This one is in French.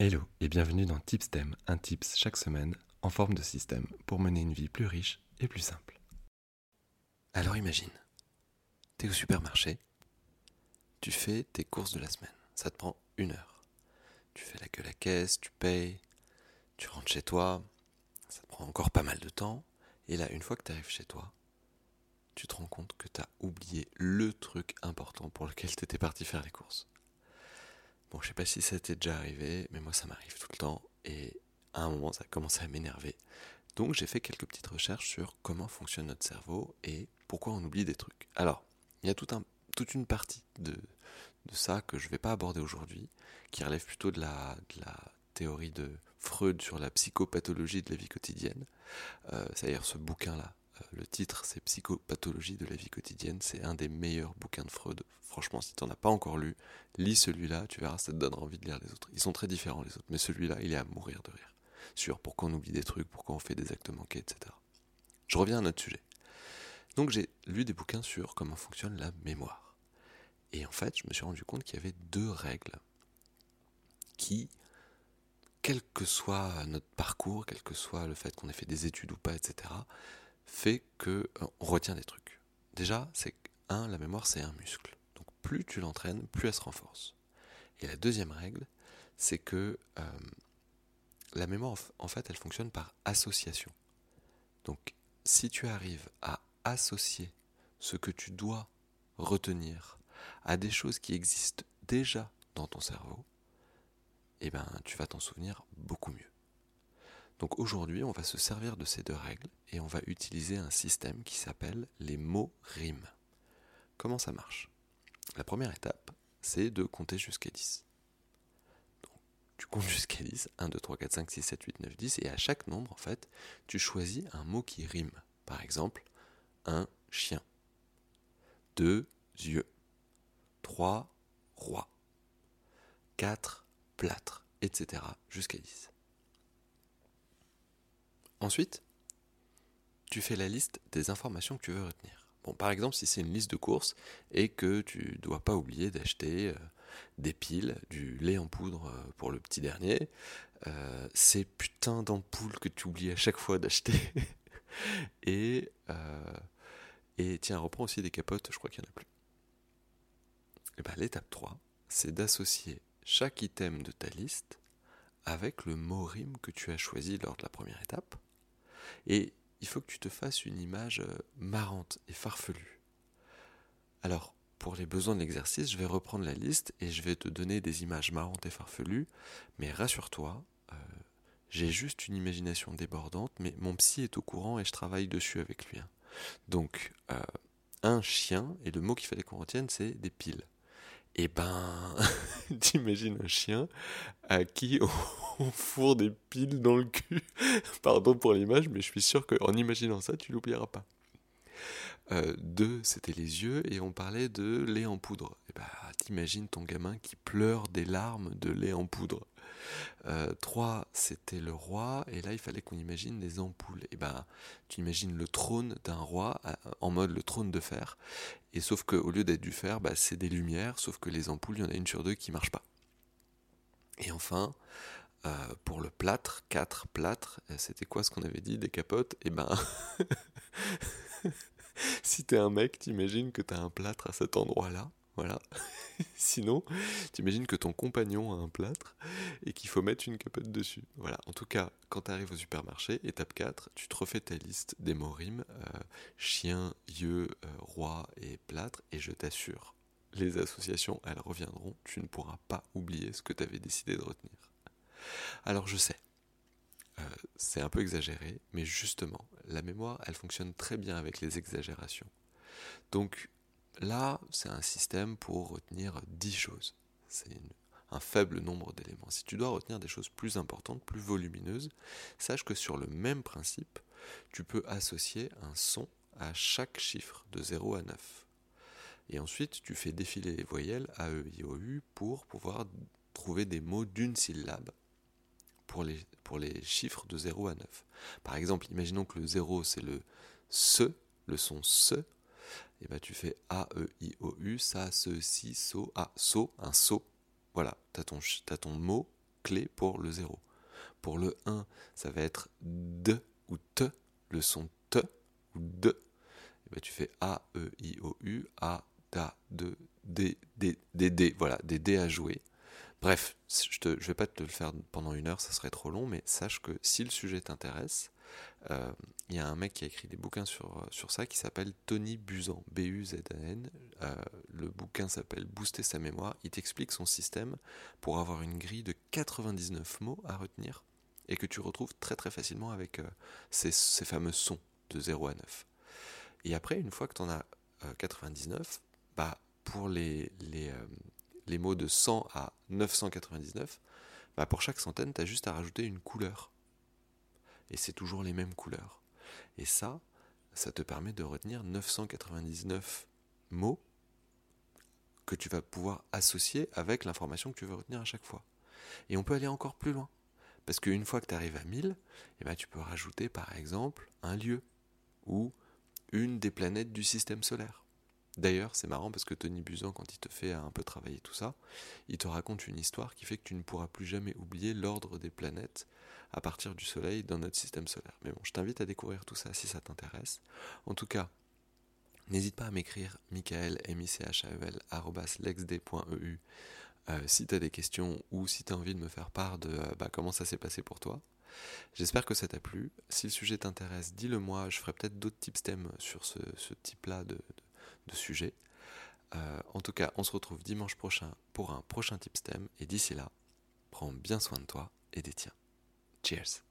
Hello et bienvenue dans Tipstem, un tips chaque semaine en forme de système pour mener une vie plus riche et plus simple. Alors imagine, t'es au supermarché, tu fais tes courses de la semaine, ça te prend une heure. Tu fais la queue à la caisse, tu payes, tu rentres chez toi, ça te prend encore pas mal de temps, et là, une fois que tu arrives chez toi, tu te rends compte que tu as oublié le truc important pour lequel tu étais parti faire les courses. Bon, je sais pas si ça t'est déjà arrivé, mais moi ça m'arrive tout le temps et à un moment ça a commencé à m'énerver. Donc j'ai fait quelques petites recherches sur comment fonctionne notre cerveau et pourquoi on oublie des trucs. Alors, il y a toute une partie de, ça que je ne vais pas aborder aujourd'hui, qui relève plutôt de la, théorie de Freud sur la psychopathologie de la vie quotidienne. Euh, C'est-à-dire ce bouquin-là, le titre c'est Psychopathologie de la vie quotidienne, c'est un des meilleurs bouquins de Freud. Franchement, si tu n'en as pas encore lu, lis celui-là, tu verras, ça te donnera envie de lire les autres. Ils sont très différents les autres, mais celui-là, il est à mourir de rire. Sur pourquoi on oublie des trucs, pourquoi on fait des actes manqués, etc. Je reviens à notre sujet. Donc j'ai lu des bouquins sur comment fonctionne la mémoire. Et en fait, je me suis rendu compte qu'il y avait deux règles qui, quel que soit notre parcours, quel que soit le fait qu'on ait fait des études ou pas, etc., fait que euh, on retient des trucs. Déjà, c'est un, la mémoire c'est un muscle. Donc plus tu l'entraînes, plus elle se renforce. Et la deuxième règle, c'est que euh, la mémoire, en fait, elle fonctionne par association. Donc, si tu arrives à associer ce que tu dois retenir à des choses qui existent déjà dans ton cerveau, eh ben, tu vas t'en souvenir beaucoup mieux. Donc aujourd'hui, on va se servir de ces deux règles et on va utiliser un système qui s'appelle les mots rimes. Comment ça marche? La première étape, c'est de compter jusqu'à 10. Donc, tu comptes jusqu'à 10, 1, 2, 3, 4, 5, 6, 7, 8, 9, 10, et à chaque nombre, en fait, tu choisis un mot qui rime. Par exemple, un chien, deux yeux, trois rois, quatre plâtres, etc. jusqu'à 10. Ensuite, tu fais la liste des informations que tu veux retenir. Bon, par exemple, si c'est une liste de courses et que tu dois pas oublier d'acheter euh, des piles, du lait en poudre euh, pour le petit dernier, euh, ces putains d'ampoules que tu oublies à chaque fois d'acheter. et, tiens, reprends aussi des capotes, je crois qu'il n'y en a plus. Et ben, l'étape 3, c'est d'associer chaque item de ta liste avec le mot rime que tu as choisi lors de la première étape. Et il faut que tu te fasses une image euh, marrante et farfelue. Alors, pour les besoins de l'exercice, je vais reprendre la liste et je vais te donner des images marrantes et farfelues, mais rassure-toi, euh, j'ai juste une imagination débordante, mais mon psy est au courant et je travaille dessus avec lui. hein. Donc, euh, un chien, et le mot qu'il fallait qu'on retienne, c'est des piles. Et ben, t'imagines un chien à qui on fourre des piles dans le cul. Pardon pour l'image, mais je suis sûr qu'en imaginant ça, tu l'oublieras pas. Euh, deux, c'était les yeux, et on parlait de lait en poudre. Et ben, t'imagines ton gamin qui pleure des larmes de lait en poudre. Euh, trois, c'était le roi, et là il fallait qu'on imagine des ampoules. Et ben, tu imagines le trône d'un roi euh, en mode le trône de fer, et sauf qu'au lieu d'être du fer, bah, c'est des lumières, sauf que les ampoules, il y en a une sur deux qui marche pas. Et enfin, euh, pour le plâtre, 4 plâtres, euh, c'était quoi ce qu'on avait dit Des capotes? Et ben, si t'es un mec, t'imagines que t'as un plâtre à cet endroit-là. Voilà. Sinon, t'imagines que ton compagnon a un plâtre et qu'il faut mettre une capote dessus. Voilà. En tout cas, quand tu arrives au supermarché, étape 4, tu te refais ta liste des mots rimes euh, chien, yeux, euh, roi et plâtre, et je t'assure, les associations, elles reviendront. Tu ne pourras pas oublier ce que tu avais décidé de retenir. Alors je sais, euh, c'est un peu exagéré, mais justement, la mémoire, elle fonctionne très bien avec les exagérations. Donc là, c'est un système pour retenir 10 choses. C'est un faible nombre d'éléments. Si tu dois retenir des choses plus importantes, plus volumineuses, sache que sur le même principe, tu peux associer un son à chaque chiffre de 0 à 9. Et ensuite, tu fais défiler les voyelles A, E, I, O, U pour pouvoir trouver des mots d'une syllabe pour les, pour les chiffres de 0 à 9. Par exemple, imaginons que le 0 c'est le se, le son se, et ben tu fais A, E, I, O, U, ça, ce, si, so, ah, so, un so. Voilà, tu as ton, t'as ton mot clé pour le 0. Pour le 1, ça va être D ou T, le son T ou D. Et ben, tu fais A, E, I, O, U, A, DA, D, D, D, D, D, voilà, des D à jouer. Bref, je ne vais pas te le faire pendant une heure, ça serait trop long, mais sache que si le sujet t'intéresse, il y a un mec qui a écrit des bouquins sur, sur ça qui s'appelle Tony Buzan, B-U-Z-A-N. Euh, le bouquin s'appelle Booster sa mémoire. Il t'explique son système pour avoir une grille de 99 mots à retenir et que tu retrouves très très facilement avec euh, ces, ces, fameux sons de 0 à 9. Et après, une fois que tu en as 99, bah, pour les, les, les mots de 100 à 999, bah pour chaque centaine, tu as juste à rajouter une couleur. Et c'est toujours les mêmes couleurs. Et ça, ça te permet de retenir 999 mots que tu vas pouvoir associer avec l'information que tu veux retenir à chaque fois. Et on peut aller encore plus loin. Parce qu'une fois que tu arrives à 1000, eh ben, tu peux rajouter par exemple un lieu ou une des planètes du système solaire. D'ailleurs, c'est marrant parce que Tony Buzan, quand il te fait un peu travailler tout ça, il te raconte une histoire qui fait que tu ne pourras plus jamais oublier l'ordre des planètes à partir du Soleil dans notre système solaire. Mais bon, je t'invite à découvrir tout ça si ça t'intéresse. En tout cas, n'hésite pas à m'écrire michael, m i c h a e l lexd.eu euh, si tu des questions ou si tu as envie de me faire part de euh, bah, comment ça s'est passé pour toi. J'espère que ça t'a plu. Si le sujet t'intéresse, dis-le moi. Je ferai peut-être d'autres tips thèmes sur ce, type-là de sujet. Euh, en tout cas, on se retrouve dimanche prochain pour un prochain Tipstem. Et d'ici là, prends bien soin de toi et des tiens. Cheers